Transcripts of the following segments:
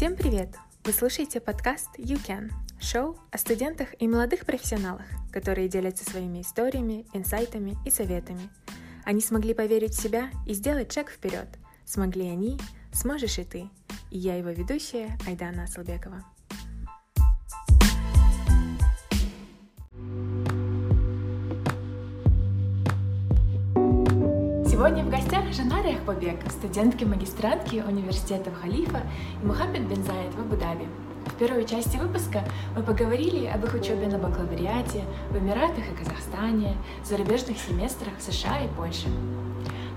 Всем привет! Вы слушаете подкаст You Can, шоу о студентах и молодых профессионалах, которые делятся своими историями, инсайтами и советами. Они смогли поверить в себя и сделать шаг вперед. Смогли они, сможешь и ты. И я его ведущая Айдана Асалбекова. Сегодня в гостях Жанара Яхбабек, студентки-магистрантки университета Халифа и Мухаммед бен Заид в Абу-Даби. В первой части выпуска мы поговорили об их учебе на бакалавриате в Эмиратах и Казахстане, зарубежных семестрах в США и Польше.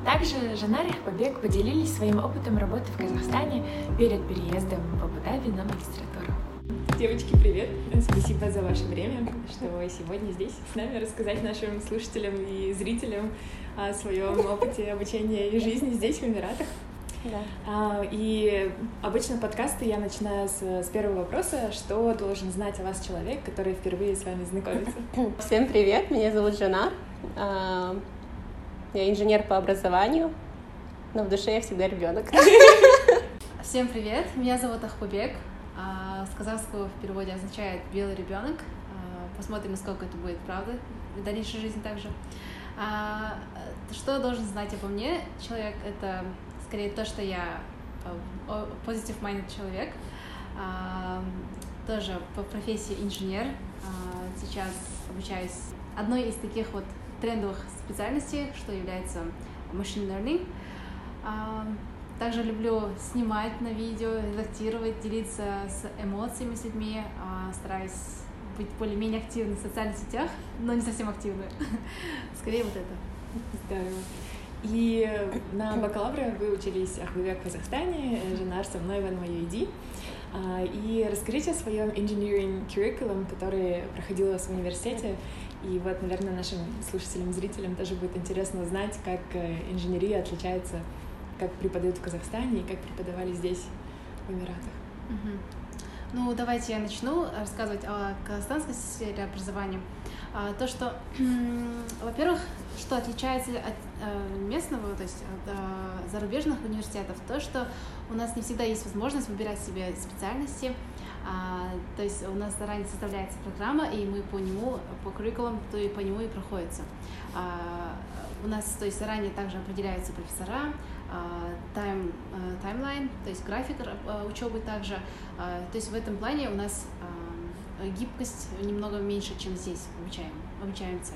Также Жанар и Ахбабек поделились своим опытом работы в Казахстане перед переездом в Абу-Даби на магистратуру. Девочки, привет! Спасибо за ваше время, что вы сегодня здесь с нами рассказать нашим слушателям и зрителям о своем опыте обучения и жизни здесь, в Эмиратах. Да. А, И обычно подкасты я начинаю с, с первого вопроса. Что должен знать о вас человек, который впервые с вами знакомится? Всем привет, меня зовут Жанар. А, Я инженер по образованию, но в душе я всегда ребенок. Всем привет, меня зовут Ахпубек. А, С казахского в переводе означает белый ребенок. А, Посмотрим, насколько это будет правда в дальнейшей жизни также. А, э, Что должен знать обо мне человек? Это скорее то, что я э, positive minded человек. Тоже по профессии инженер. Сейчас обучаюсь одной из таких вот трендовых специальностей, что является machine learning. Также люблю снимать на видео, редактировать, делиться с эмоциями с людьми. А, Стараюсь быть более-менее активной в социальных сетях, но не совсем активной. Скорее вот это. Здорово. И на бакалавре вы учились Ахбабек в Казахстане, Жанар со мной в NYUD. А, И расскажите о своем engineering curriculum, который проходил у вас в университете. И вот, наверное, нашим слушателям зрителям тоже будет интересно узнать, как э, инженерия отличается, как преподают в Казахстане и как преподавали здесь, в Эмиратах. Мгм. Ну, давайте я начну рассказывать о казахстанской сфере образования. А, То, что, во-первых, что отличается от э, местного, то есть от э, зарубежных университетов, то, что у нас не всегда есть возможность выбирать себе специальности, А, то есть у нас заранее составляется программа, и мы по нему, по curriculum, то и по нему и проходится. А, У нас, то есть заранее также определяются профессора, тайм, э, таймлайн, то есть график э, учебы также. А, То есть в этом плане у нас а, гибкость немного меньше, чем здесь обучаем, обучаемся.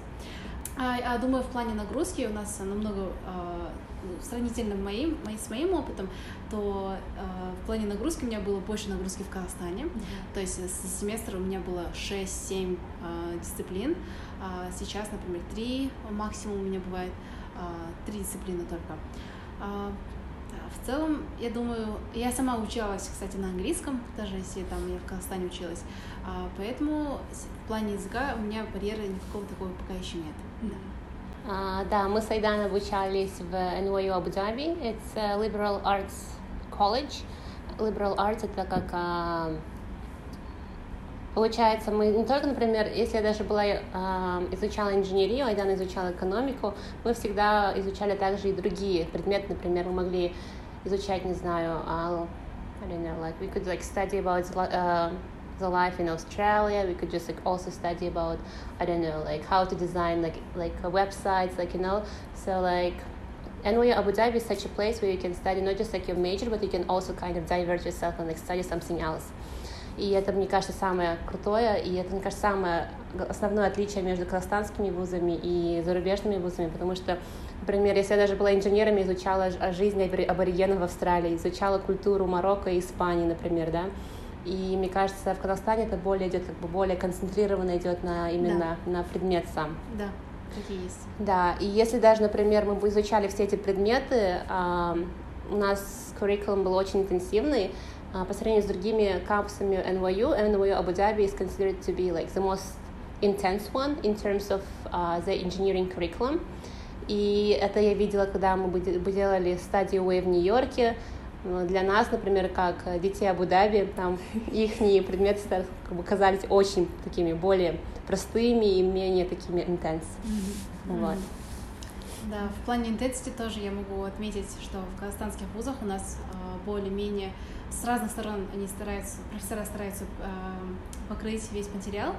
А, а думаю, в плане нагрузки у нас намного а, ну, сравнительно моим, мои- с моим опытом, то а, в плане нагрузки у меня было больше нагрузки в Казахстане. То есть с семестра у меня было 6-7 а, дисциплин. А сейчас, например, 3 максимум у меня бывает, 3 дисциплины только. А, В целом, я думаю, я сама училась, кстати, на английском, даже если там я в Казахстане училась. А, Поэтому в плане языка у меня барьера никакого такого пока еще нет. Да. Да, мы с Айдан обучались в NYU Абу-Даби. It's a Liberal Arts College. Liberal Arts это как а, Получается, мы не только, например, если я даже была, а, изучала инженерию, Айдан изучала экономику, мы всегда изучали также и другие предметы. Например, мы могли изучать, не знаю, а, I don't know, like we could like study about uh, the life in Australia. We could just like also study about I don't know, like how to design like like uh, websites, like you know. So like NYU Abu Dhabi is such a place where you can study not just like your major, but you can also kind of divert yourself and like study something else. И это, мне кажется, самое крутое, и это, мне кажется, самое основное отличие между казахстанскими вузами и зарубежными вузами, потому что, например, если я даже была инженером, изучала жизнь абори- аборигенов в Австралии, изучала культуру Марокко и Испании, например, да, и мне кажется, в Казахстане это более идет, как бы более концентрированно идет на именно на предмет сам. Да, такие есть. Да, и если даже, например, мы бы изучали все эти предметы, у нас curriculum был очень интенсивный, по сравнению с другими кампусами NYU, NYU Abu Dhabi is considered to be like the most intense one in terms of uh, the engineering curriculum. И это я видела, когда мы делали стадию Way в Нью-Йорке. Ну, Для нас, например, как детей Абу-Даби, там их предметы как бы казались очень такими более простыми и менее такими intense. Вот. Да, в плане intensity тоже я могу отметить, что в казахстанских вузах у нас э, более-менее с разных сторон они стараются, профессора стараются э, покрыть весь материал.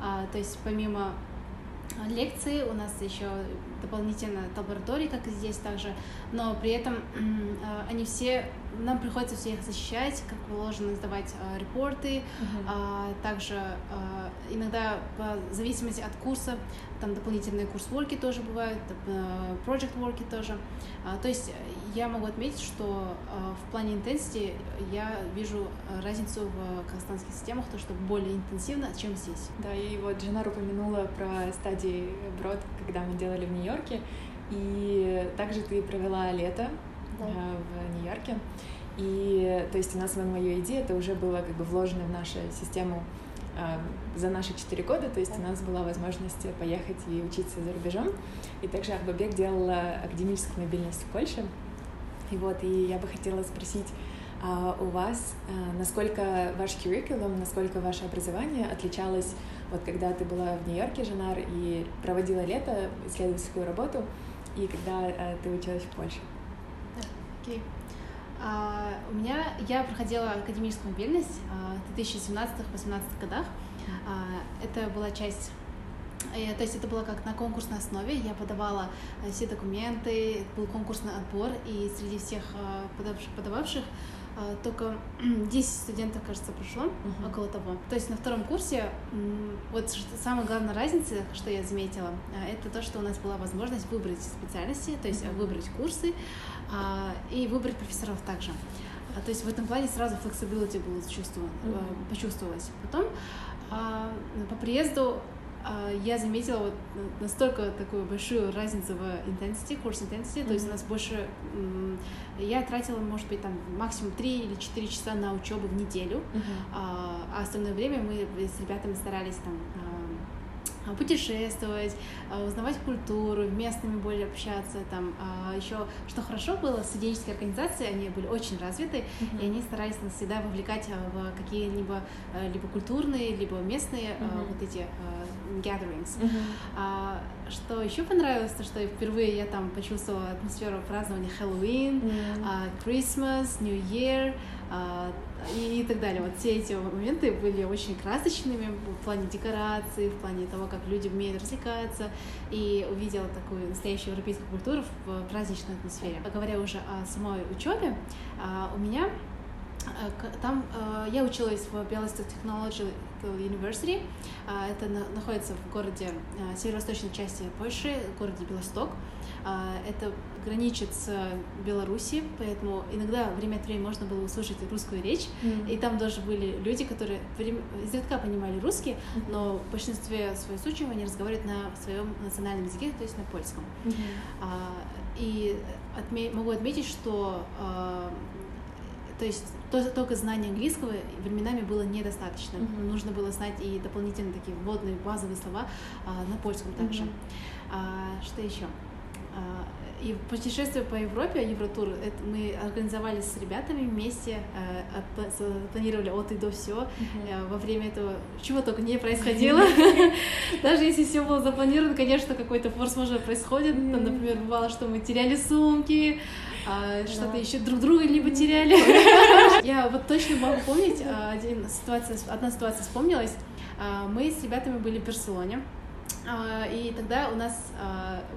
Э, то есть помимо лекции, у нас еще дополнительно лаборатории, как и здесь также, но при этом э, они все, нам приходится всех защищать, как положено сдавать э, репорты, uh-huh. также э, иногда по зависимости от курса, там дополнительные курс-ворки тоже бывают, project-ворки тоже, то есть я могу отметить, что в плане интенсити я вижу разницу в казахстанских системах, то, что более интенсивно, чем здесь. Да, и вот Жанар упомянула про стадии брод, когда мы делали в Нью-Йорке, и также ты провела лето да. Э, в Нью-Йорке. И то есть у нас мое идея это уже было как бы вложено в нашу систему э, за наши четыре года, то есть да. у нас была возможность поехать и учиться за рубежом. И также Ахбабек делала академическую мобильность в Польше. И вот, и я бы хотела спросить а у вас, а, насколько ваш curriculum, насколько ваше образование отличалось, вот когда ты была в Нью-Йорке, Жанар, и проводила лето, исследовательскую работу, и когда а, ты училась в Польше? Окей. Uh, у меня, я проходила академическую мобильность uh, в 2017-2018 годах. Uh, это была часть э, то есть это было как на конкурсной основе. Я подавала э, все документы, был конкурсный отбор, и среди всех подававших, подававших а, только 10 студентов, кажется, прошло, uh-huh. около того. То есть на втором курсе вот самая главная разница, что я заметила, а, это то, что у нас была возможность выбрать специальности, то есть uh-huh. выбрать курсы а, и выбрать профессоров также. То есть в этом плане сразу flexibility было чувствовано, uh-huh. почувствовалось. Потом по приезду а, я заметила вот настолько такую большую разницу в intensity, курс intensity, mm-hmm. то есть у нас больше, я тратила, может быть, там максимум 3 или 4 часа на учебу в неделю, mm-hmm. а остальное время мы с ребятами старались там а, путешествовать, а, узнавать культуру, местными более общаться. Там а, еще, что хорошо было, студенческие организации, они были очень развиты, mm-hmm. и они старались нас всегда вовлекать в какие-либо либо культурные, либо местные mm-hmm. вот эти gatherings. Mm-hmm. Что еще понравилось, то что впервые я там почувствовала атмосферу празднования Хэллоуин, mm-hmm. Christmas, New Year, и, и так далее. Вот все эти моменты были очень красочными в плане декорации, в плане того, как люди умеют развлекаться, и увидела такую настоящую европейскую культуру в праздничной атмосфере. Говоря уже о самой учебе, а, у меня Э, там э, я училась в Bialystok Technology University. Э, это находится в городе северо-восточной части Польши, в городе Белосток. Это граничит с Беларусью, поэтому иногда время от времени можно было услышать русскую речь. Mm-hmm. И там даже были люди, которые изредка понимали русский, mm-hmm. но в большинстве своих случаев они разговаривают на своем национальном языке, то есть на польском. Mm-hmm. И отме- могу отметить, что то есть только знание английского временами было недостаточно. Mm-hmm. Нужно было знать и дополнительно такие вводные базовые слова а, на польском также. Mm-hmm. А, что еще? А, и путешествие по Европе, Евротур, это мы организовали с ребятами вместе, э, планировали от и до все. Uh-huh. Во время этого чего только не происходило. Даже если все было запланировано, конечно, какой-то форс-мажор происходит. Там, например, бывало, что мы теряли сумки, а, что-то еще друг друга не потеряли. Я вот точно могу помнить, а, один ситуация, одна ситуация вспомнилась. А, мы с ребятами были в Барселоне. И тогда у нас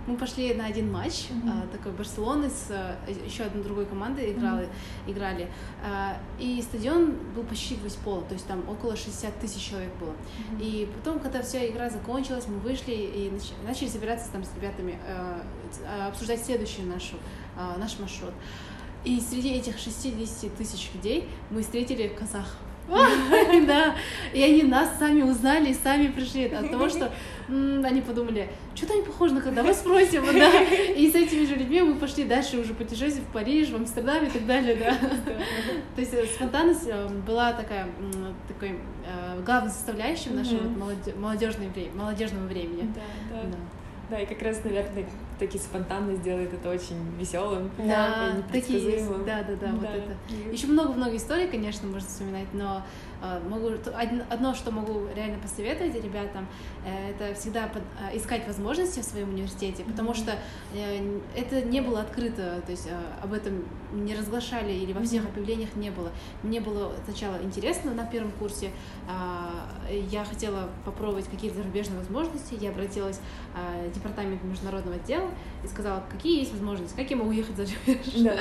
мы пошли на один матч mm-hmm. такой Барселоны с еще одной другой командой играли, mm-hmm. играли. И стадион был почти весь пол, то есть там около 60 тысяч человек было. Mm-hmm. И потом, когда вся игра закончилась, мы вышли и начали собираться там с ребятами обсуждать следующую нашу а, наш маршрут. И среди этих 60 тысяч людей мы встретили казах. Да, и они нас сами узнали и сами пришли от того, что они подумали, что-то они похожи на давай спросим, да. И с этими же людьми мы пошли дальше уже путешествовать в Париж, в Амстердам и так далее, да. То есть э, спонтанность э, была такая, такой э, главной составляющей нашего молодежного времени. Да, да. Да, и как раз, наверное, таки спонтанно сделает это очень веселым, да, такие есть, да, да, да, да, вот это. Еще много-много историй, конечно, можно вспоминать, но могу одно, что могу реально посоветовать ребятам, э, это всегда под, э, искать возможности в своем университете, потому что это не было открыто, то есть об этом не разглашали или во всех объявлениях не было. Мне было сначала интересно на первом курсе, а, я хотела попробовать какие-то зарубежные возможности, я обратилась в департамент международного дела и сказала, какие есть возможности, как я могу уехать за рубеж. Да.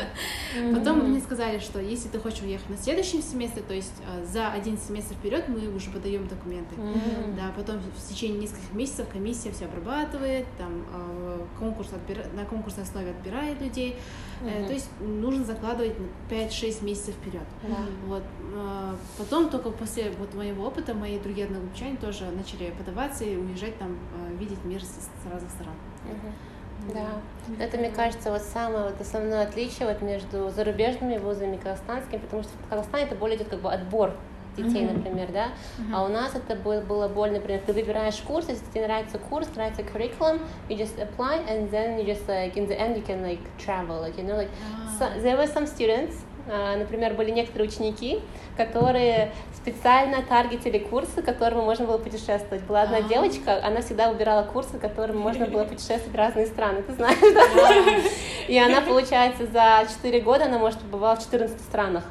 Потом mm-hmm. мне сказали, что если ты хочешь уехать на следующем семестре, то есть за один семестр вперед мы уже подаем документы. Mm-hmm. Да, потом в течение нескольких месяцев комиссия все обрабатывает, там конкурс отбира... на конкурсной основе отбирает людей. Mm-hmm. То есть нужно закладывать на 5-6 месяцев вперед. Mm-hmm. Вот. Потом только после вот моего опыта мои другие одногруппчане тоже начали подаваться и уезжать там, видеть мир с, с разных сторон. Mm-hmm. Да, это, мне кажется, вот самое вот основное отличие вот между зарубежными вузами и казахстанскими, потому что в Казахстане это более идет как бы отбор детей, mm-hmm. например, да, mm-hmm. а у нас это было, было более, например, ты выбираешь курс, если тебе нравится курс, нравится curriculum, you just apply, and then you just like in the end you can like travel, like you know, like so, there were some students а, например, были некоторые ученики, которые специально таргетили курсы, которыми можно было путешествовать. Была одна А-а-а. девочка, она всегда выбирала курсы, которыми можно было путешествовать в разные страны, ты знаешь, да? И она, получается, за 4 года она, может, побывала в 14 странах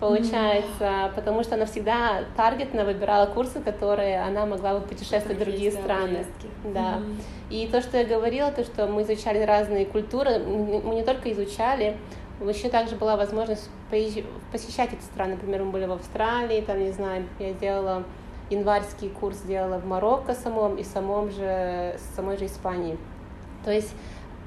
получается, потому что она всегда таргетно выбирала курсы, которые она могла бы путешествовать в другие страны. Да. Mm-hmm. И то, что я говорила, то, что мы изучали разные культуры, мы не только изучали, еще также была возможность посещать эти страны. Например, мы были в Австралии, там, не знаю, я делала январский курс делала в Марокко самом и самом же, самой же Испании. То есть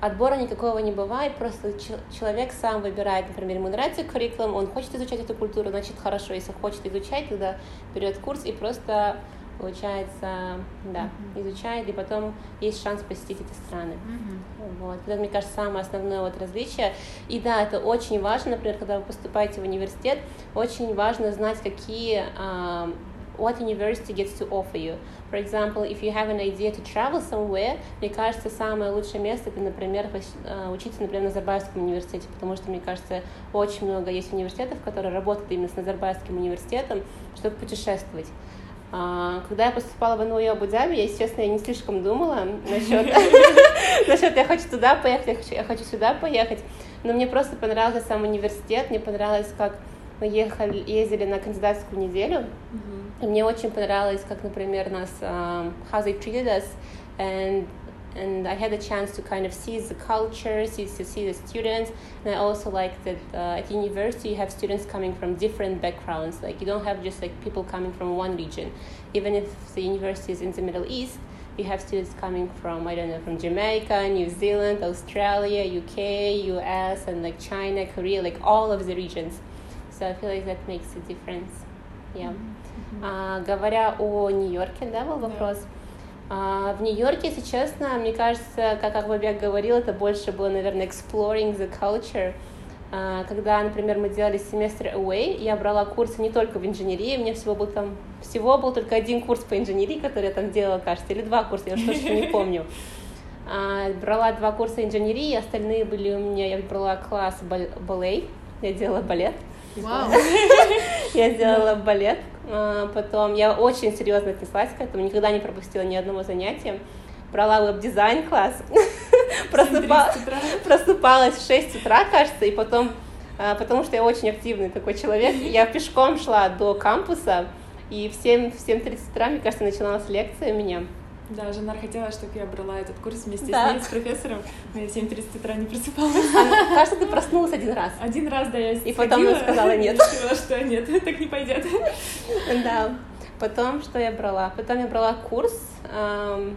отбора никакого не бывает, просто человек сам выбирает, например, ему нравится curriculum, он хочет изучать эту культуру, значит хорошо, если хочет изучать, тогда берет курс и просто получается, да, mm-hmm. изучает, и потом есть шанс посетить эти страны. Mm-hmm. Вот. Это, мне кажется, самое основное вот различие. И да, это очень важно, например, когда вы поступаете в университет, очень важно знать, какие um, what university gets to offer you. For example, if you have an idea to travel somewhere, мне кажется, самое лучшее место это, например, учиться, например, на Назарбаевском университете, потому что, мне кажется, очень много есть университетов, которые работают именно с Назарбаевским университетом, чтобы путешествовать. А, когда я поступала в НУИ Абу-Даби, я, естественно, я не слишком думала насчет, насчет я хочу туда поехать, я хочу, я хочу сюда поехать. Но мне просто понравился сам университет, мне понравилось, как мы ехали, ездили на кандидатскую неделю. И мне очень понравилось, как, например, нас, um, how they treated us, and and I had a chance to kind of see the culture, see, to see the students, and I also like that uh, at university you have students coming from different backgrounds. Like you don't have just like people coming from one region. Even if the university is in the Middle East, you have students coming from I don't know from Jamaica, New Zealand, Australia, UK, US, and like China, Korea, like all of the regions. So I feel like that makes a difference. Yeah. Mm-hmm. Uh, говоря о Нью-Йорке, да, был вопрос. Yeah. А в Нью-Йорке, если честно, мне кажется, как Акбабек говорил, это больше было, наверное, exploring the culture. А, когда, например, мы делали семестр away, я брала курсы не только в инженерии, у меня всего был там, всего был только один курс по инженерии, который я там делала, кажется, или два курса, я уж точно не помню. А, брала два курса инженерии, остальные были у меня, я брала класс балет, я делала балет. Вау. Я сделала балет, а, потом я очень серьезно отнеслась к этому, никогда не пропустила ни одного занятия. Брала веб-дизайн класс, просыпалась в 6 утра, кажется, и потом, а, потому что я очень активный такой человек, я пешком шла до кампуса, и в 7.30 утра, мне кажется, начиналась лекция у меня. Да, Жанар хотела, чтобы я брала этот курс вместе да. с ней, с профессором. Но я в 7.30 утра не просыпалась. А, кажется, ты проснулась один раз. Один раз, да, я И потом я сказала нет. Решила, что нет, так не пойдет. Да. Потом, что я брала? Потом я брала курс um,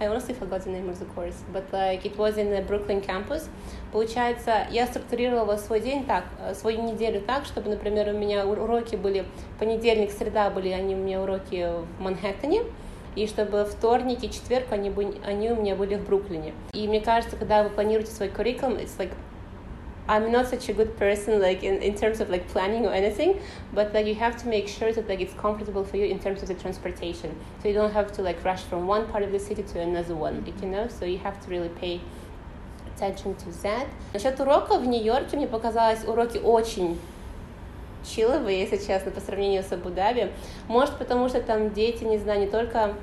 I honestly forgot the name of the course, but like it was in the Brooklyn campus. Получается, я структурировала свой день так, свою неделю так, чтобы, например, у меня уроки были понедельник, среда были они у меня уроки в Манхэттене, и чтобы вторник и четверг они, бы, они у меня были в Бруклине. И мне кажется, когда вы планируете свой curriculum, it's like I'm not such a good person like in, in terms of like planning or anything, but like you have to make sure that like it's comfortable for you in terms of the transportation. So you don't have to like rush from one part of the city to another one, like, you know. So you have to really pay attention to that. Насчет уроков в Нью-Йорке мне показалось уроки очень чиловые, если честно, по сравнению с Абу-Даби. Может, потому что там дети, не знаю, не только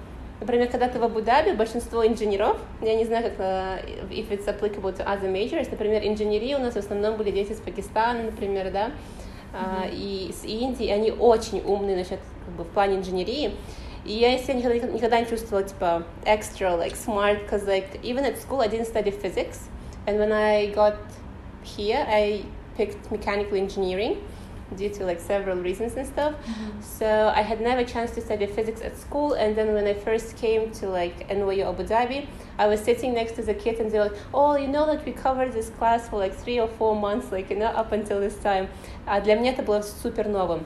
Например, когда ты в Абу-Даби, большинство инженеров, я не знаю, как if it's applicable to other majors, например, инженерии у нас в основном были дети из Пакистана, например, да, mm-hmm. и с Индии, они очень умные насчет, как бы, в плане инженерии. И я себя никогда, никогда не чувствовала, типа, extra, like, smart, because, like, even at school I didn't study physics, and when I got here, I picked mechanical engineering, due to like several reasons and stuff. Mm-hmm. So I had never chance to study physics at school. And then when I first came to like NYU Abu Dhabi, I was sitting next to the kids and they were like, "Oh, you know, like we covered this class for like three or four months, like you know, up until this time." А для меня это было супер новым.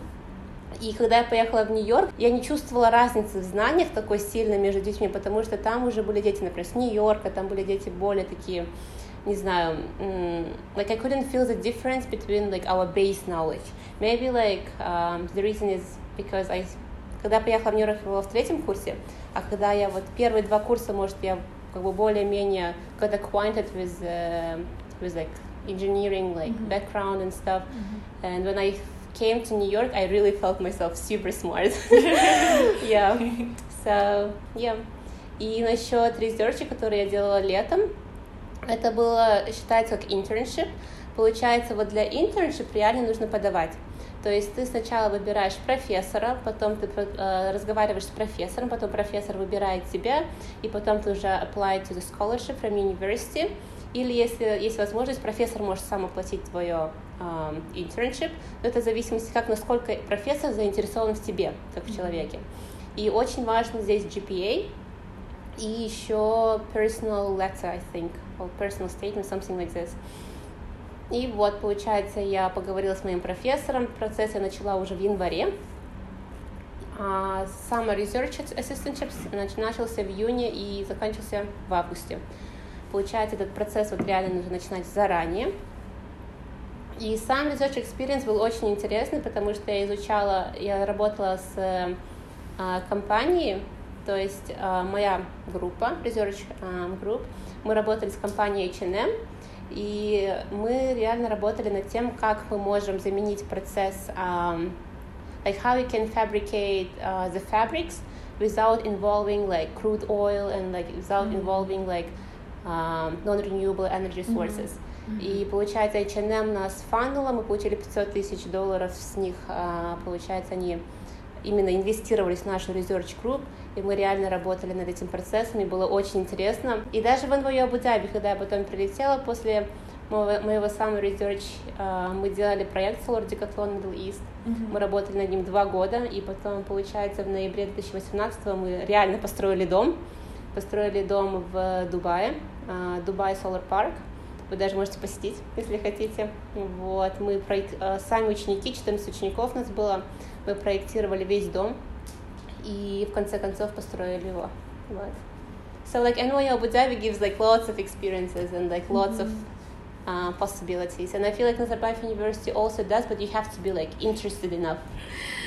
И когда я поехала в Нью-Йорк, я не чувствовала разницы в знаниях такой сильной между детьми, потому что там уже были дети, например, с Нью-Йорка, там были дети более такие не знаю, like I couldn't feel the difference between like our base knowledge. Maybe like um, the reason is because I, когда поехала в Нью-Йорк, я была в третьем курсе, а когда я вот первые два курса, может, я как бы более-менее got acquainted with, uh, with like engineering like mm-hmm. background and stuff. Mm-hmm. And when I came to New York, I really felt myself super smart. yeah. So, yeah. И насчет резерча, который я делала летом, это было считается как internship. Получается, вот для internship реально нужно подавать. То есть ты сначала выбираешь профессора, потом ты э, разговариваешь с профессором, потом профессор выбирает тебя, и потом ты уже apply to the scholarship from university. Или если есть возможность, профессор может сам оплатить твое э, internship. Но это в зависимости, как насколько профессор заинтересован в тебе, как в человеке. И очень важно здесь GPA, и еще personal letter, I think, or personal statement, something like this. И вот, получается, я поговорила с моим профессором, процесс я начала уже в январе. А Summer Research Assistantship начался в июне и закончился в августе. Получается, этот процесс вот реально нужно начинать заранее. И сам Research Experience был очень интересный, потому что я изучала, я работала с э, компанией, то есть э, моя группа, Research э, Group, мы работали с компанией H&M, и мы реально работали над тем, как мы можем заменить процесс, um, like how we can fabricate uh, the fabrics without involving like crude oil and like without mm-hmm. involving like um, non-renewable energy sources. Mm-hmm. И получается, H&M нас фанула, мы получили 500 тысяч долларов с них, uh, получается, они именно инвестировались в нашу Research Group, и мы реально работали над этим процессом, и было очень интересно. И даже в NYU Абу-Даби, когда я потом прилетела после моего, моего Summer Research, а, мы делали проект Solar Decathlon Middle East, mm-hmm. мы работали над ним два года, и потом, получается, в ноябре 2018 мы реально построили дом, построили дом в Дубае, Дубай Solar Park, вы даже можете посетить, если хотите. Вот, мы. А, сами ученики, 14 учеников у нас было, мы проектировали весь дом и в конце концов построили его. Вот. So like NYU Abu Dhabi gives like lots of experiences and like lots mm-hmm. of uh, possibilities. And I feel like Nazarbayev University also does, but you have to be like interested enough.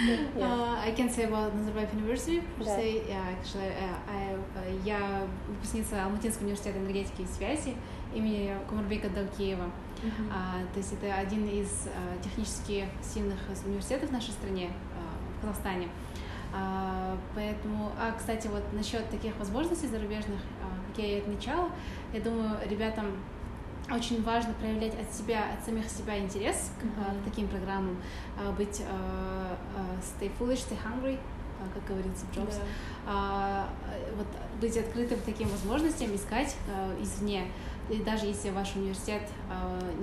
yeah. uh, I can say about Nazarbayev University. Yeah. Say, yeah, actually, uh, I, uh, я выпускница Алматинского университета энергетики и связи имени Кумарбека Далкиева. Mm-hmm. Uh, то есть это один из uh, технически сильных университетов в нашей стране, uh, Казахстане. Uh, поэтому, а, кстати, вот насчет таких возможностей зарубежных, uh, как я и отмечала, я думаю, ребятам очень важно проявлять от себя, от самих себя интерес к, mm-hmm. к таким программам, быть stay foolish, stay hungry, как говорится Джобс, yeah. вот быть открытым к таким возможностям, искать извне. И даже если ваш университет,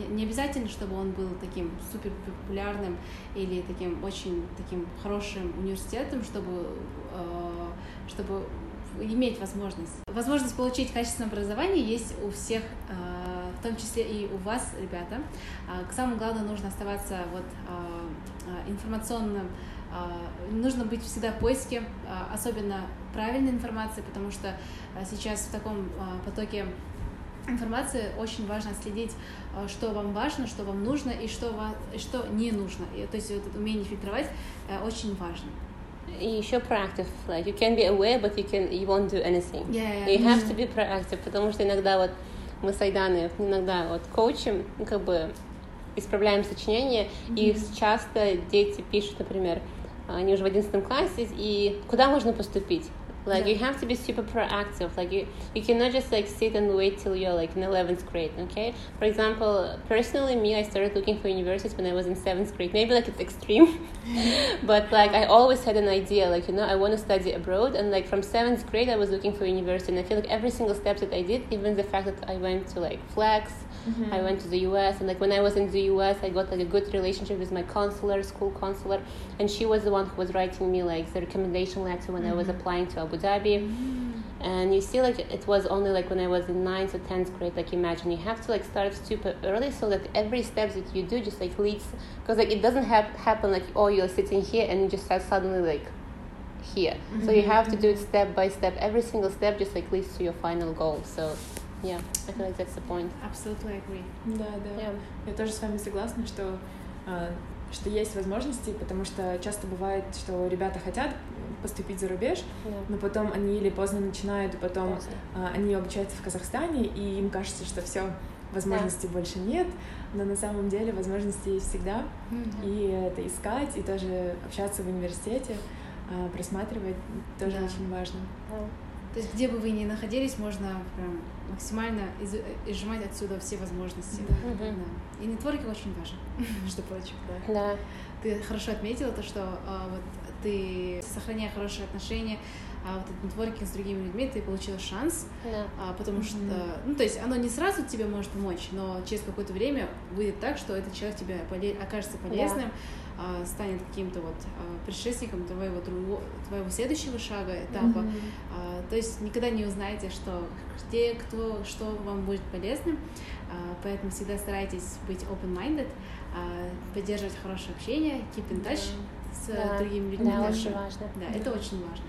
не обязательно, чтобы он был таким супер популярным или таким очень таким хорошим университетом, чтобы, чтобы иметь возможность. Возможность получить качественное образование есть у всех в том числе и у вас, ребята. А, к самому главному нужно оставаться вот информационным, нужно быть всегда в поиске, особенно правильной информации, потому что сейчас в таком потоке информации очень важно следить, э, что вам важно, что вам нужно и что, вам, и что не нужно. И, то есть вот это умение фильтровать э, очень важно. И еще proactive, like you can be aware, but you can you won't do anything. Yeah, yeah. You have to be proactive, потому что иногда вот мы с Айданой иногда вот коучем, ну, как бы исправляем сочинение, mm-hmm. и часто дети пишут, например, они уже в одиннадцатом классе, и куда можно поступить? Like yeah. you have to be super proactive. Like you, you cannot just like sit and wait till you're like in eleventh grade. Okay. For example, personally, me, I started looking for universities when I was in seventh grade. Maybe like it's extreme, but like I always had an idea. Like you know, I want to study abroad, and like from seventh grade, I was looking for university. And I feel like every single step that I did, even the fact that I went to like Flex, mm-hmm. I went to the U.S. and like when I was in the U.S., I got like a good relationship with my counselor, school counselor, and she was the one who was writing me like the recommendation letter when mm-hmm. I was mm-hmm. applying to Abu Dhabi. Mm-hmm. And you see, like it was only like when I was in ninth or tenth grade. Like imagine you have to like start super early so that every step that you do just like leads because like it doesn't have happen like oh you're sitting here and you just start suddenly like here. Mm-hmm. So you mm-hmm. have to do it step by step. Every single step just like leads to your final goal. So yeah, I feel like that's the point. Absolutely agree. Да, да. Yeah. Я тоже с вами согласна, что что есть возможности, потому что часто бывает, что ребята хотят поступить за рубеж, yeah. но потом они или поздно начинают, и потом uh, они обучаются в Казахстане, и им кажется, что все возможностей yeah. больше нет, но на самом деле возможности есть всегда, mm-hmm. и это искать, и тоже общаться в университете, uh, просматривать тоже yeah. очень важно. Yeah. То есть где бы вы ни находились, можно прям максимально из, изжимать отсюда все возможности. Да. Mm-hmm. Да. И нетворкинг очень важен, что прочее. Да. да. Ты хорошо отметила то, что а, вот ты, сохраняя хорошие отношения, а вот этот нетворкинг с другими людьми, ты получила шанс, да. а, потому mm-hmm. что, ну, то есть оно не сразу тебе может помочь, но через какое-то время выйдет так, что этот человек тебе поле- окажется полезным, да а, станет каким-то вот а, предшественником твоего, твоего следующего шага, этапа. Mm-hmm. То есть никогда не узнаете, что где, кто, что вам будет полезным. Поэтому всегда старайтесь быть open-minded, поддерживать хорошее общение, keep in touch mm-hmm. с да. другими людьми. Да, очень важно. Да, mm-hmm. это очень важно.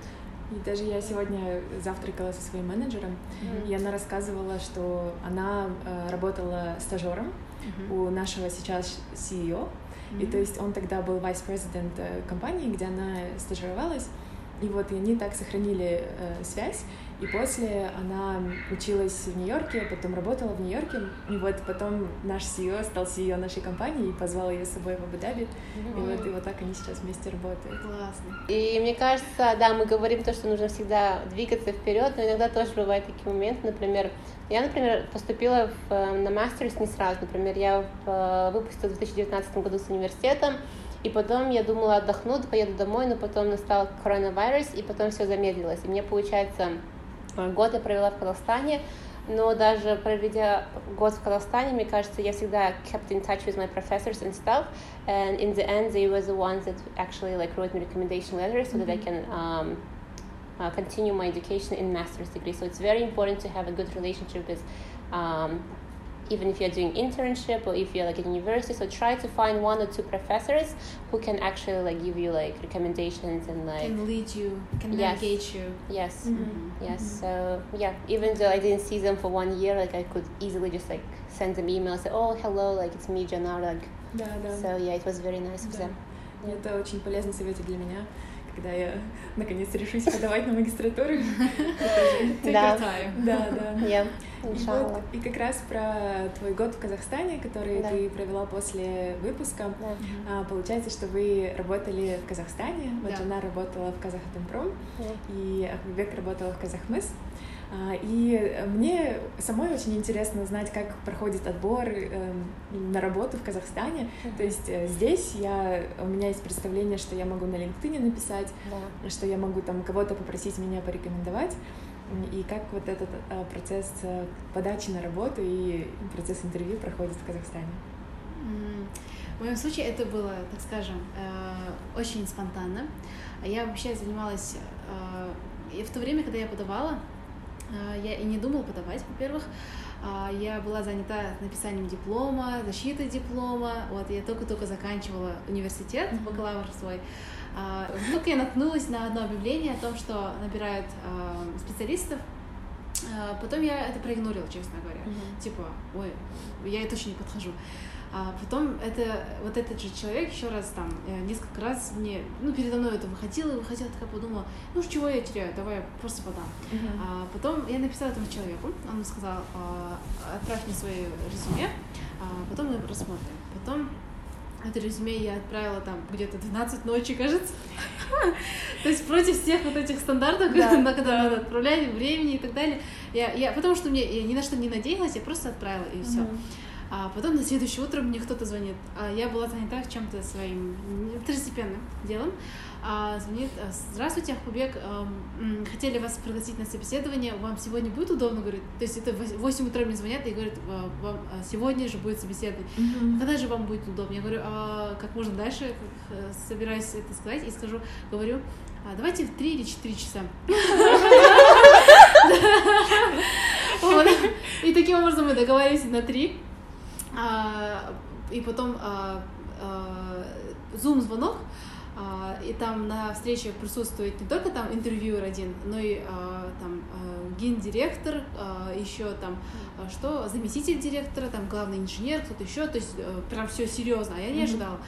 И даже я сегодня завтракала со своим менеджером, mm-hmm. и она рассказывала, что она э, работала стажером mm-hmm. у нашего сейчас CEO, и то есть он тогда был vice-президент э, компании, где она стажировалась. И вот и они так сохранили э, связь. И после она училась в Нью-Йорке, потом работала в Нью-Йорке. И вот потом наш CEO стал CEO нашей компании и позвал ее с собой в Абу-Даби. Mm-hmm. И вот и вот так они сейчас вместе работают. Классно. И мне кажется, да, мы говорим то, что нужно всегда двигаться вперед, но иногда тоже бывают такие моменты, например, я, например, поступила в, э, на мастерс не сразу. Например, я в, э, выпустилась в 2019 году с университета, и потом я думала отдохну, поеду домой, но потом настал коронавирус, и потом все замедлилось. И мне, получается, год я провела в Казахстане, но даже проведя год в Казахстане, мне кажется, я всегда kept in touch with my professors and stuff, and in the end, they were the ones that actually like wrote me recommendation letters so mm-hmm. that I can um, uh, continue my education in master's degree. So it's very important to have a good relationship with um, even if you're doing internship or if you're like in university so try to find one or two professors who can actually like give you like recommendations and like can lead you can yes. navigate you yes mm-hmm. yes mm-hmm. so yeah even though i didn't see them for one year like i could easily just like send them email say oh hello like it's me Janar like да, да. so yeah it was very nice of them yeah. это очень полезный совет для меня когда я наконец решусь подавать на магистратуру. Да, да, да. И как раз про твой год в Казахстане, который ты провела после выпуска. А, получается, что вы работали в Казахстане, вот она работала в Казахатомпром, и Ахбек работала в Казахмыс. И мне самой очень интересно знать, как проходит отбор эм, на работу в Казахстане. Mm-hmm. То есть э, здесь я, у меня есть представление, что я могу на LinkedIn написать, yeah. что я могу там кого-то попросить меня порекомендовать. И как вот этот э, процесс э, подачи на работу и процесс интервью проходит в Казахстане? В моем случае это было, так скажем, очень спонтанно. Я вообще занималась... И в то время, когда я подавала, а, я и не думала подавать, во-первых. А, я была занята написанием диплома, защитой диплома. Вот я только-только заканчивала университет, бакалавр свой. А, только я наткнулась на одно объявление о том, что набирают специалистов А, Потом я это проигнорила, честно говоря. Типа, ой, я точно не подхожу. А потом это, вот этот же человек еще раз там э, несколько раз мне, ну, передо мной это выходило, выходила, такая подумала, ну, чего я теряю, давай я просто подам. Мгм. А потом я написала этому человеку, он сказал, а, отправь мне свое резюме, а потом мы рассмотрим. Потом это резюме я отправила там где-то 12 ночи, кажется. То есть против всех вот этих стандартов, Да, на которые надо отправлять, времени и так далее. Я, я, потому что мне я ни на что не надеялась, я просто отправила, и все. А потом на следующее утро мне кто-то звонит. А я была занята чем-то своим второстепенным делом. А, звонит, а, здравствуйте, Ахбубек, ам, м, хотели вас пригласить на собеседование, вам сегодня будет удобно, говорит, то есть это в 8 утра мне звонят и говорят, «А, вам а, сегодня же будет собеседование. Мгм. Когда же вам будет удобно? Я говорю, а как можно дальше, э, собираюсь это сказать, и скажу, говорю, «А, давайте в 3 или 4 часа. И таким образом мы договорились на 3. И потом зум-звонок, а, и там на встрече присутствует не только там интервьюер один, но и а, там а, гендиректор, а, еще там а, что, заместитель директора, там главный инженер, кто-то еще, то есть э, прям все серьезно, а я не ожидала.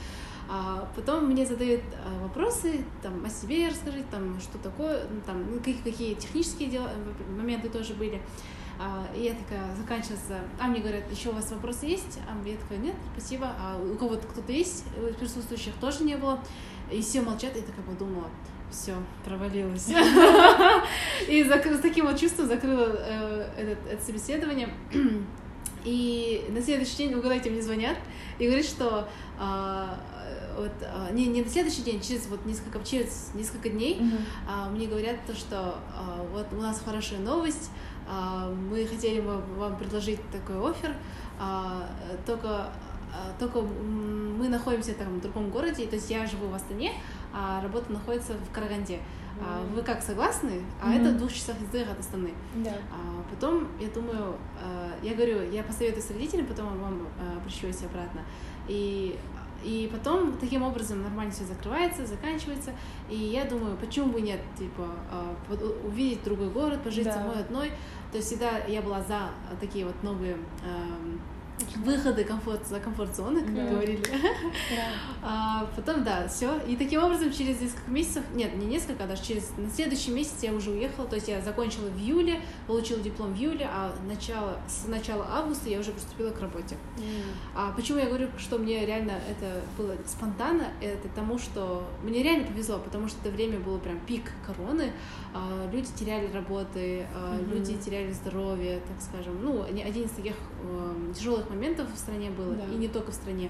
А потом мне задают а, вопросы, там, о себе расскажите, там, что такое, ну, там, какие, какие технические дела, э, моменты тоже были. А, и я такая, заканчивается, а мне говорят, еще у вас вопросы есть? А я такая, нет, спасибо. А у кого-то кто-то есть, из присутствующих тоже не было. И все молчат, и я такая подумала, все, провалилась. И с таким вот чувством закрыла э, это собеседование. И на следующий день, угадайте, мне звонят и говорят, что а, вот, а, не, не на следующий день, через вот несколько, через несколько дней а, мне говорят то, что вот у нас хорошая новость, мы хотели бы вам предложить такой офер, а, только, а, только мы находимся там в другом городе, то есть я живу в Астане, а работа находится в Караганде. А Вы как согласны? А это в двух часах езды от Астаны. Да. А потом я думаю, а, я говорю, я посоветую с родителями, потом вам а, обращусь обратно. И, и потом таким образом нормально все закрывается, заканчивается. И я думаю, почему бы нет, типа, а, увидеть другой город, пожить Да. самой одной. То есть всегда я была за такие вот новые ам, выходы комфорт, за комфорт-зоны, как Да. говорили. Да. А потом, да, все. И таким образом через несколько месяцев, нет, не несколько, а даже через на следующий месяц я уже уехала. То есть я закончила в июле, получила диплом в июле, а начало, с начала августа я уже приступила к работе. А почему я говорю, что мне реально это было спонтанно, это тому, что мне реально повезло, потому что это время было прям пик короны, а, люди теряли работы, а, Мгм. люди теряли здоровье, так скажем. Ну, один из таких тяжелых моментов в стране было, Да. и не только в стране.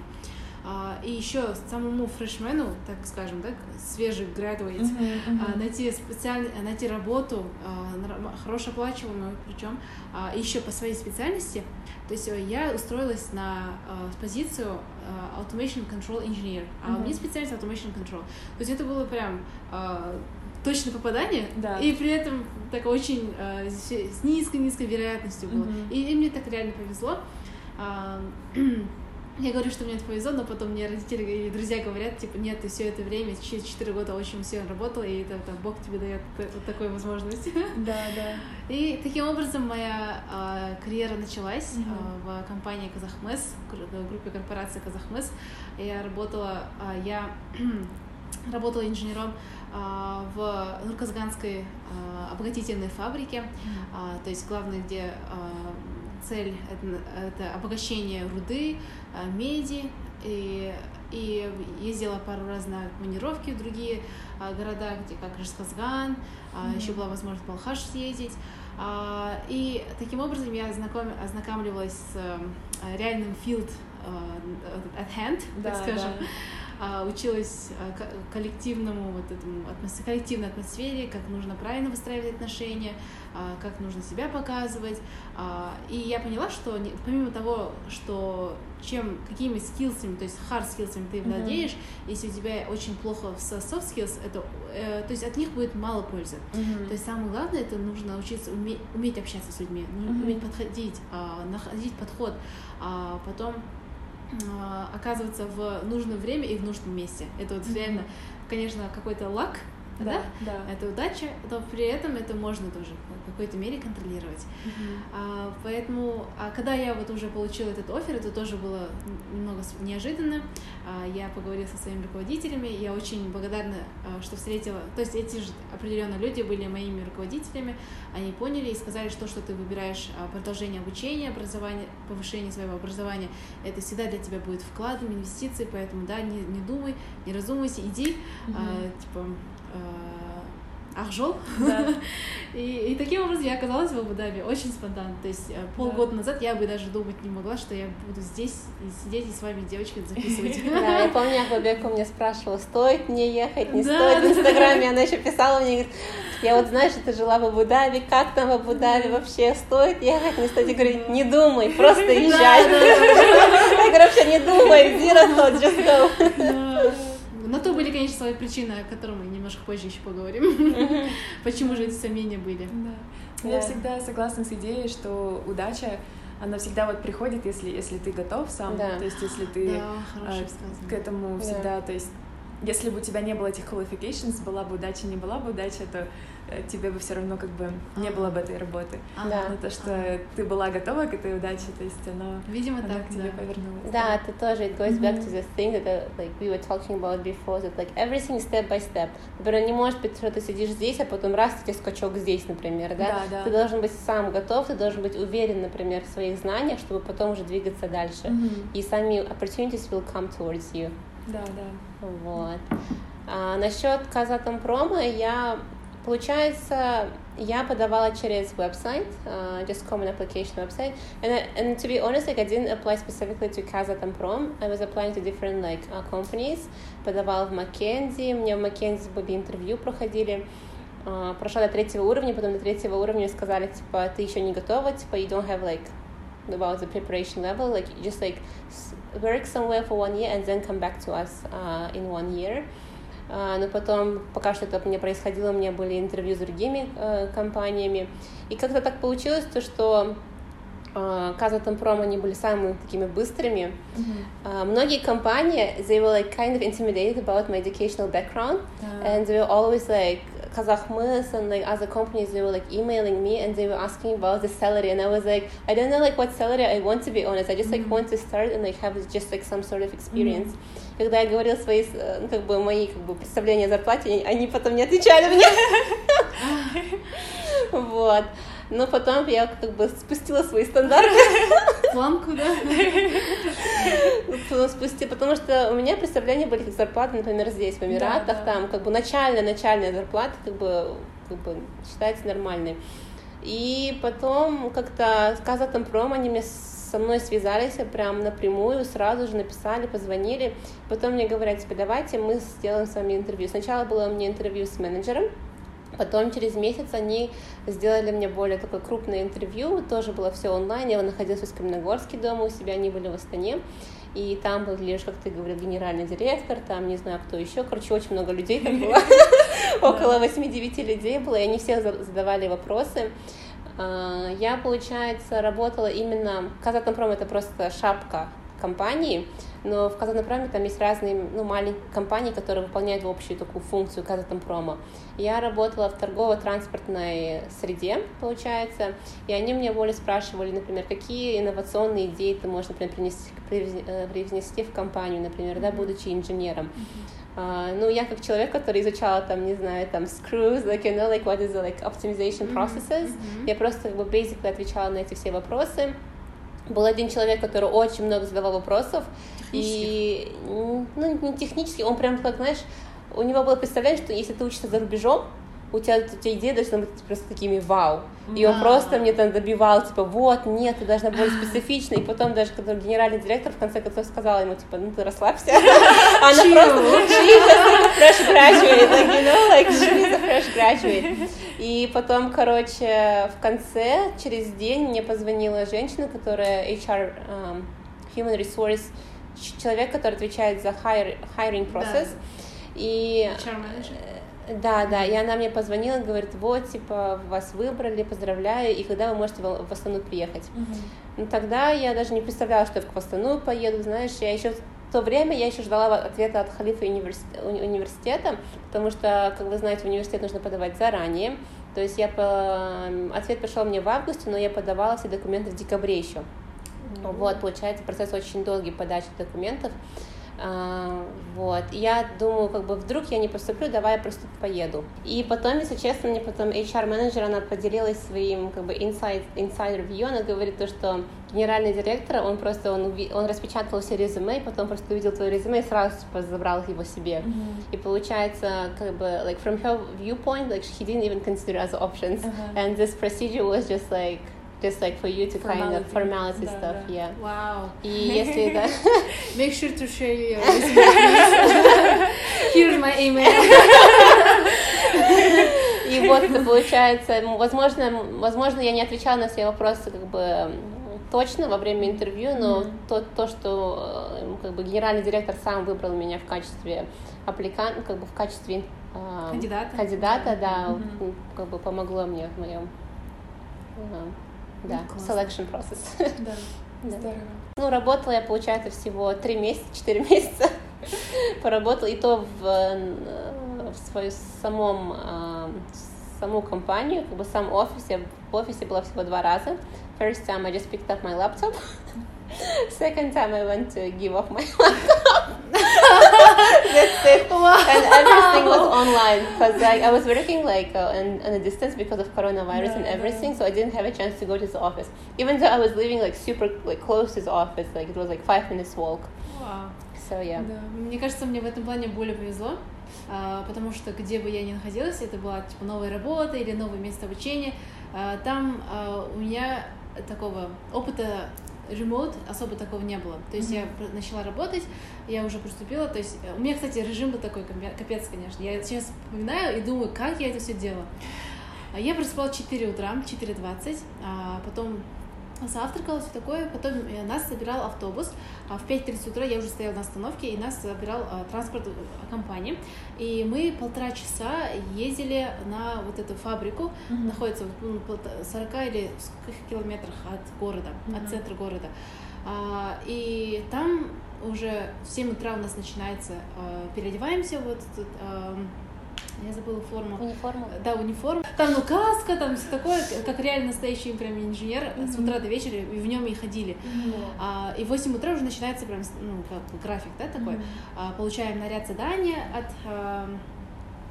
А, и еще самому фрешмену, так скажем, так, свежий graduate, Мгм, мгм. а, найти специаль... найти работу, а, хорошо оплачиваемую, причем еще по своей специальности. То есть э, я устроилась на а, позицию а, Automation Control Engineer, а у Мгм. меня специальность Automation Control. То есть это было прям а, точное попадание, Да. и при этом так очень а, с низкой-низкой вероятностью было. Мгм. И, и мне так реально повезло. А, Я говорю, что мне это повезло, но потом мне родители и друзья говорят, типа, нет, ты все это время, через 4 года очень усиленно работала, и это, там, Бог тебе дает вот такую возможность. Да, да. И таким образом моя а, карьера началась Мгм. а, в компании Казахмес, в группе корпорации Казахмес. Я работала, а, я работала инженером в Нурказганской обогатительной фабрике, а, то есть главное, где цель это, обогащение руды, а, меди, и, и ездила пару раз на командировки в другие а, города, где как Рашказган, а, Мгм. еще была возможность в Балхаш съездить. А, и таким образом я ознаком- ознакомливалась с а, реальным field а, at hand, так Да, скажем. да. А, училась а, ко- коллективному вот этому коллективной атмосфере, как нужно правильно выстраивать отношения, а, как нужно себя показывать. И я поняла, что помимо того, что чем, какими скиллсами, то есть hard skillsами ты владеешь, если у тебя очень плохо со soft skills, это, э, то есть от них будет мало пользы. Мгм. То есть самое главное это нужно научиться уметь, уметь общаться с людьми, Мгм. уметь подходить, находить подход, а потом оказываться в нужное время и в нужном месте. Это вот реально, конечно, какой-то лак, да? Да. Это удача, но при этом это можно тоже в какой-то мере контролировать. Mm-hmm. А, поэтому, а когда я вот уже получила этот офер, это тоже было немного неожиданно. А, я поговорила со своими руководителями, я очень благодарна, а, что встретила. То есть эти же определенно люди были моими руководителями, они поняли и сказали, что что ты выбираешь а, продолжение обучения, образование, повышение своего образования, это всегда для тебя будет вкладом, инвестицией, поэтому да, не, не думай, не разумайся, иди, mm-hmm. а, типа Ахжол. Да. и, и таким образом я оказалась в Абу-Даби очень спонтанно. То есть э, полгода да. назад я бы даже думать не могла, что я буду здесь и сидеть и с вами, девочкой, записывать. Да, я помню, Ахбабека меня спрашивала, стоит мне ехать, не стоит. В Инстаграме она еще писала мне, говорит, я вот, знаешь, ты жила в Абу-Даби, как там в Абу-Даби вообще, стоит ехать, не стоит? Я говорю, не думай, просто езжай. Я говорю, вообще не думай, zero thought, just go. На то были, конечно, свои причины, о которых мы немножко позже еще поговорим. Почему же эти сомнения были? Да. Я всегда согласна с идеей, что удача она всегда вот приходит, если, если ты готов сам, да. то есть если ты да, э, к этому всегда, да. то есть если бы у тебя не было этих qualifications, была бы удача, не была бы удача, то тебе бы все равно как бы не было бы этой работы. Да. Но то, что ты была готова к этой удаче, то есть оно, Видимо, оно так, к тебе да. повернулось. Да, это тоже, it goes back to the thing that uh, like we were talking about before, that like everything step by step. Например, не может быть, что ты сидишь здесь, а потом раз, тебе скачок здесь, например, да? Да, да. Ты должен быть сам готов, ты должен быть уверен, например, в своих знаниях, чтобы потом уже двигаться дальше. Mm-hmm. И сами opportunities will come towards you. Да, да. Вот. А, насчет Казатомпрома я Получается, я подавала через веб-сайт, uh, just common application website, and, and to be honest, like I didn't apply specifically to Kazatomprom, I was applying to different like uh, companies, подавала в Маккензи, мне в Маккензи были интервью проходили, uh, прошла до третьего уровня, потом до третьего уровня сказали, типа, ты еще не готова, типа, you don't have like about the preparation level, like just like work somewhere for one year and then come back to us uh, in one year. А, но потом, пока что это меня происходило, у меня были интервью с другими э, компаниями, и как-то так получилось, то, что Uh, Казатомпром, они были самыми такими быстрыми. Mm-hmm. Многие компании, they were like kind of intimidated about my educational background, uh. and they were always like, Kazakh and like other companies, they were like emailing me and they were asking about the salary, and I was like, I don't know like what salary I want to be honest. I just like mm-hmm. want to start and like have just like some sort of experience. Mm-hmm. Когда я говорила свои, ну, как бы, мои как бы, представления о зарплате, они потом не отвечали мне. Вот. Но потом я как бы спустила свои стандарты. Планку, да? Спустила, потому что у меня представления были как зарплаты, например, здесь, в Эмиратах, да, да. там как бы начальная, начальная зарплата как бы, как бы считается нормальной. И потом как-то с Казатомпром они мне со мной связались прям напрямую, сразу же написали, позвонили. Потом мне говорят, типа, давайте мы сделаем с вами интервью. Сначала было у меня интервью с менеджером, Потом через месяц они сделали мне более такое крупное интервью, тоже было все онлайн, я находилась в Каменогорске дома у себя, они были в Астане, и там был лишь, как ты говорил, генеральный директор, там не знаю кто еще, короче, очень много людей там было, около 8-9 людей было, и они все задавали вопросы. А, я, получается, работала именно... Казатомпром — это просто шапка компании, но в Казанопроме там есть разные ну, маленькие компании, которые выполняют общую такую функцию Казатомпрома. Я работала в торгово-транспортной среде, получается, и они мне более спрашивали, например, какие инновационные идеи ты можешь, например, принести, э, привнести в компанию, например, да, будучи инженером. Uh, ну, я как человек, который изучала там, не знаю, там, screws, like, you know, like, what is the, like, optimization processes, mm-hmm. я просто, как бы, basically отвечала на эти все вопросы. Был один человек, который очень много задавал вопросов, и, ну, не технически, он прям, как, знаешь, у него было представление, что если ты учишься за рубежом, у тебя, у тебя идеи должны быть просто такими вау. И он просто мне там добивал, типа, вот, нет, ты должна быть специфична. И потом даже, когда генеральный директор в конце концов сказал ему, типа, ну ты расслабься. Она просто, she's fresh graduate, like, you know, like, she's fresh graduate. И потом, короче, в конце, через день мне позвонила женщина, которая HR, um, Human Resource, человек, который отвечает за hire, hiring process. Да. И... HR да, да, и она мне позвонила, говорит, вот, типа, вас выбрали, поздравляю, и когда вы можете в Астану приехать? Mm-hmm. Ну, тогда я даже не представляла, что я в Астану поеду, знаешь, я еще то время я еще ждала ответа от халифа университета, потому что, как вы знаете, в университет нужно подавать заранее. То есть я по... ответ пришел мне в августе, но я подавала все документы в декабре еще. Mm-hmm. Вот, получается, процесс очень долгий подачи документов. А, вот, я думаю, как бы вдруг я не поступлю, давай я просто поеду. И потом, если честно, мне потом HR-менеджер, она поделилась своим как бы inside, inside review, она говорит то, что генеральный директор, он просто, он, он распечатал все резюме, и потом просто увидел твое резюме и сразу типа, забрал его себе. Mm-hmm. И получается, как бы, like, from her viewpoint, like, he didn't even consider as options. Uh-huh. And this procedure was just like, just like for you to formality. kind of formality да, stuff, да. yeah. Wow. И если это... Make sure to share your Here's my email. И вот получается, возможно, возможно, я не отвечала на все вопросы как бы точно во время интервью, но mm-hmm. то, то, что э, как бы генеральный директор сам выбрал меня в качестве аппликанта, как бы в качестве э, кандидата, кандидата да, mm-hmm. как бы помогло мне в моем э, да, ну, selection process. Да, да. здорово. Ну, работала я, получается, всего три месяца, четыре месяца. Поработала, и то в, э, в свою самом, э, саму компанию, как бы сам офис. Я в офисе была всего два раза. First time I just picked up my laptop. Second time I went to give off my laptop. That's it. Wow. And everything was online because like I was working like uh, in, in a distance because of coronavirus no, and everything, no. so I didn't have a chance to go to his office. Even though I was living like super like close to his office, like it was like five minutes walk. Wow. So yeah. Да. Мне кажется, мне в этом плане более повезло, потому что где бы я ни находилась, это была типа новая работа или новое место обучения, там у меня такого опыта ремоут особо такого не было. То есть mm-hmm. я начала работать, я уже поступила. То есть у меня, кстати, режим был такой, капец, конечно. Я сейчас вспоминаю и думаю, как я это все делала. Я просыпалась в 4 утра, 4.20, а потом завтракала, все такое. Потом э, нас собирал автобус. А в 5.30 утра я уже стояла на остановке, и нас забирал а, транспорт э, компании. И мы полтора часа ездили на вот эту фабрику. Mm-hmm. Находится в 40 или скольких километрах от города, mm-hmm. от центра города. А, и там уже в 7 утра у нас начинается, переодеваемся, вот тут я забыла форму. Униформу? Да, униформу. Там, ну, каска, там все такое, как реально настоящий прям инженер mm-hmm. с утра до вечера, и в нем и ходили. Mm-hmm. А, и в 8 утра уже начинается прям, ну, как график, да, такой. Mm-hmm. А, получаем наряд задания от а,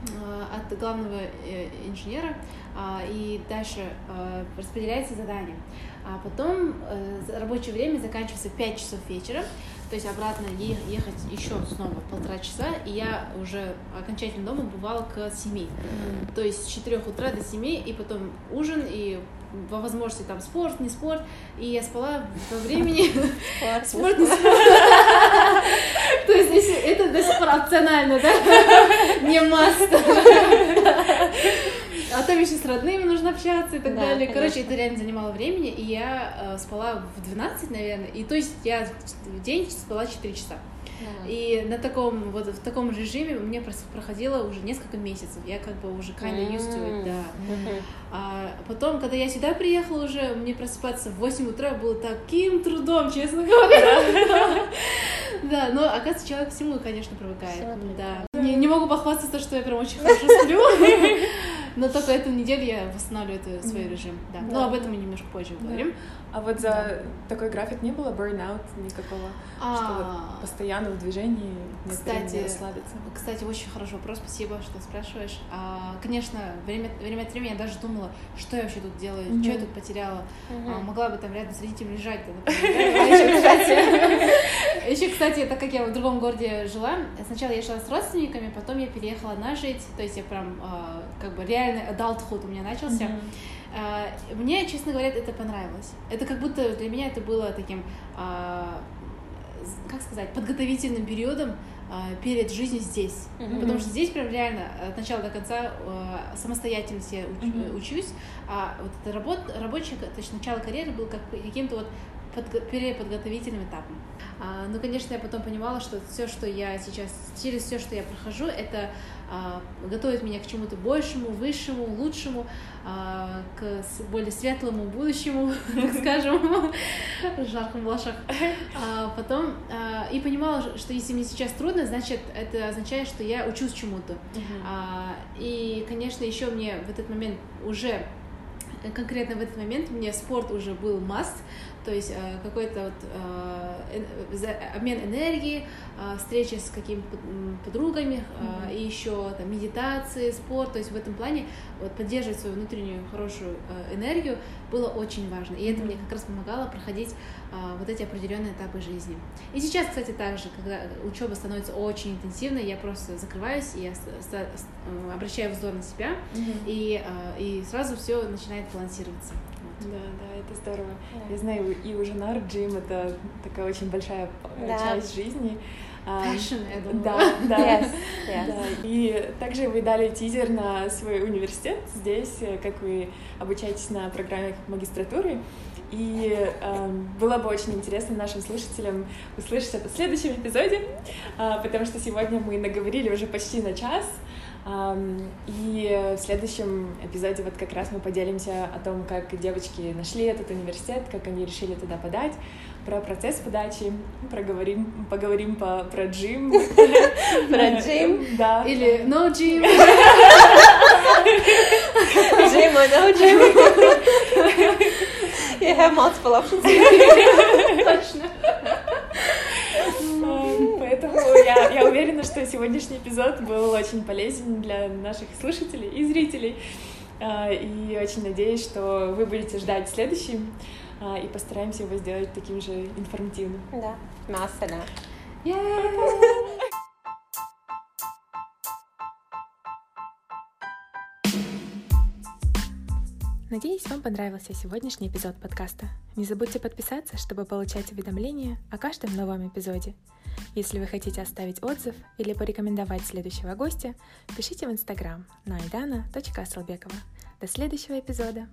а от главного э, инженера, а, и дальше а, распределяется задание. А потом э, рабочее время заканчивается в 5 часов вечера, то есть обратно ехать еще снова полтора часа, и я уже окончательно дома бывала к семи. Mm-hmm. То есть с 4 утра до 7, и потом ужин, и по возможности там спорт, не спорт, и я спала во времени спорт, не спорт. То есть это до сих пор опционально, да? Не маст. Родными нужно общаться и так да, далее. Короче, это реально занимало времени, и я э, спала в 12, наверное. И то есть я в день спала 4 часа. Да. И на таком вот в таком режиме мне просто проходило уже несколько месяцев. Я как бы уже kinda used to it, да. А потом, когда я сюда приехала уже, мне просыпаться в 8 утра было таким трудом, честно говоря. Да, но оказывается, человек к всему, конечно, привыкает. Да. Не, не могу похвастаться, что я прям очень хорошо сплю. Но только эту неделю я восстанавливаю это, свой режим. Да. Но об этом мы немножко позже говорим. А вот за да. такой график не было burnout никакого, а... что вот постоянно в движении, кстати, не расслабиться? Кстати, очень хороший вопрос, спасибо, что спрашиваешь. А, конечно, время, время от времени я даже думала, что я вообще тут делаю, mm-hmm. что я тут потеряла. Mm-hmm. А, могла бы там рядом с родителями лежать. Еще, кстати, так как я в другом городе жила, сначала я шла с родственниками, потом я переехала одна жить, то есть я прям а, как бы реальный adulthood у меня начался. А, мне, честно говоря, это понравилось. Это как будто для меня это было таким, а, как сказать, подготовительным периодом а, перед жизнью здесь. Mm-hmm. Потому что здесь прям реально от начала до конца самостоятельно я уч- mm-hmm. учусь, а вот эта работа, рабочая, то есть начало карьеры было как каким-то вот под, переподготовительным этапом. А, ну, конечно, я потом понимала, что все, что я сейчас, через все, что я прохожу, это готовит меня к чему-то большему, высшему, лучшему, а, к более светлому будущему, так скажем, жарком лошах. А, потом а, и понимала, что если мне сейчас трудно, значит, это означает, что я учусь чему-то. А, и, конечно, еще мне в этот момент уже конкретно в этот момент мне спорт уже был must, то есть э, какой-то вот э, обмен энергии, э, встречи с какими-то подругами, mm-hmm. и еще там медитации, спорт, то есть в этом плане вот поддерживать свою внутреннюю хорошую энергию было очень важно, и это mm-hmm. мне как раз помогало проходить вот эти определенные этапы жизни. И сейчас, кстати, также, когда учеба становится очень интенсивной, я просто закрываюсь и обращаю взор на себя, mm-hmm. и, и сразу все начинает балансироваться. Да, да, это здорово. Да. Я знаю, и у Жанар джим это такая очень большая да. часть жизни. Passion, я думаю. Да, да. Yes, yes. да. И также вы дали тизер на свой университет здесь, как вы обучаетесь на программе магистратуры. И э, было бы очень интересно нашим слушателям услышать это в следующем эпизоде, э, потому что сегодня мы наговорили уже почти на час. И в следующем эпизоде вот как раз мы поделимся о том, как девочки нашли этот университет, как они решили туда подать, про процесс подачи, проговорим, поговорим по, про джим. Про джим? Да. Или no gym. Джим or no gym. You have multiple options. Точно. Я, я уверена, что сегодняшний эпизод был очень полезен для наших слушателей и зрителей. А, и очень надеюсь, что вы будете ждать следующий, а, и постараемся его сделать таким же информативным. Да, масса, да. Надеюсь, вам понравился сегодняшний эпизод подкаста. Не забудьте подписаться, чтобы получать уведомления о каждом новом эпизоде. Если вы хотите оставить отзыв или порекомендовать следующего гостя, пишите в Инстаграм на aidana.asalbekova. До следующего эпизода!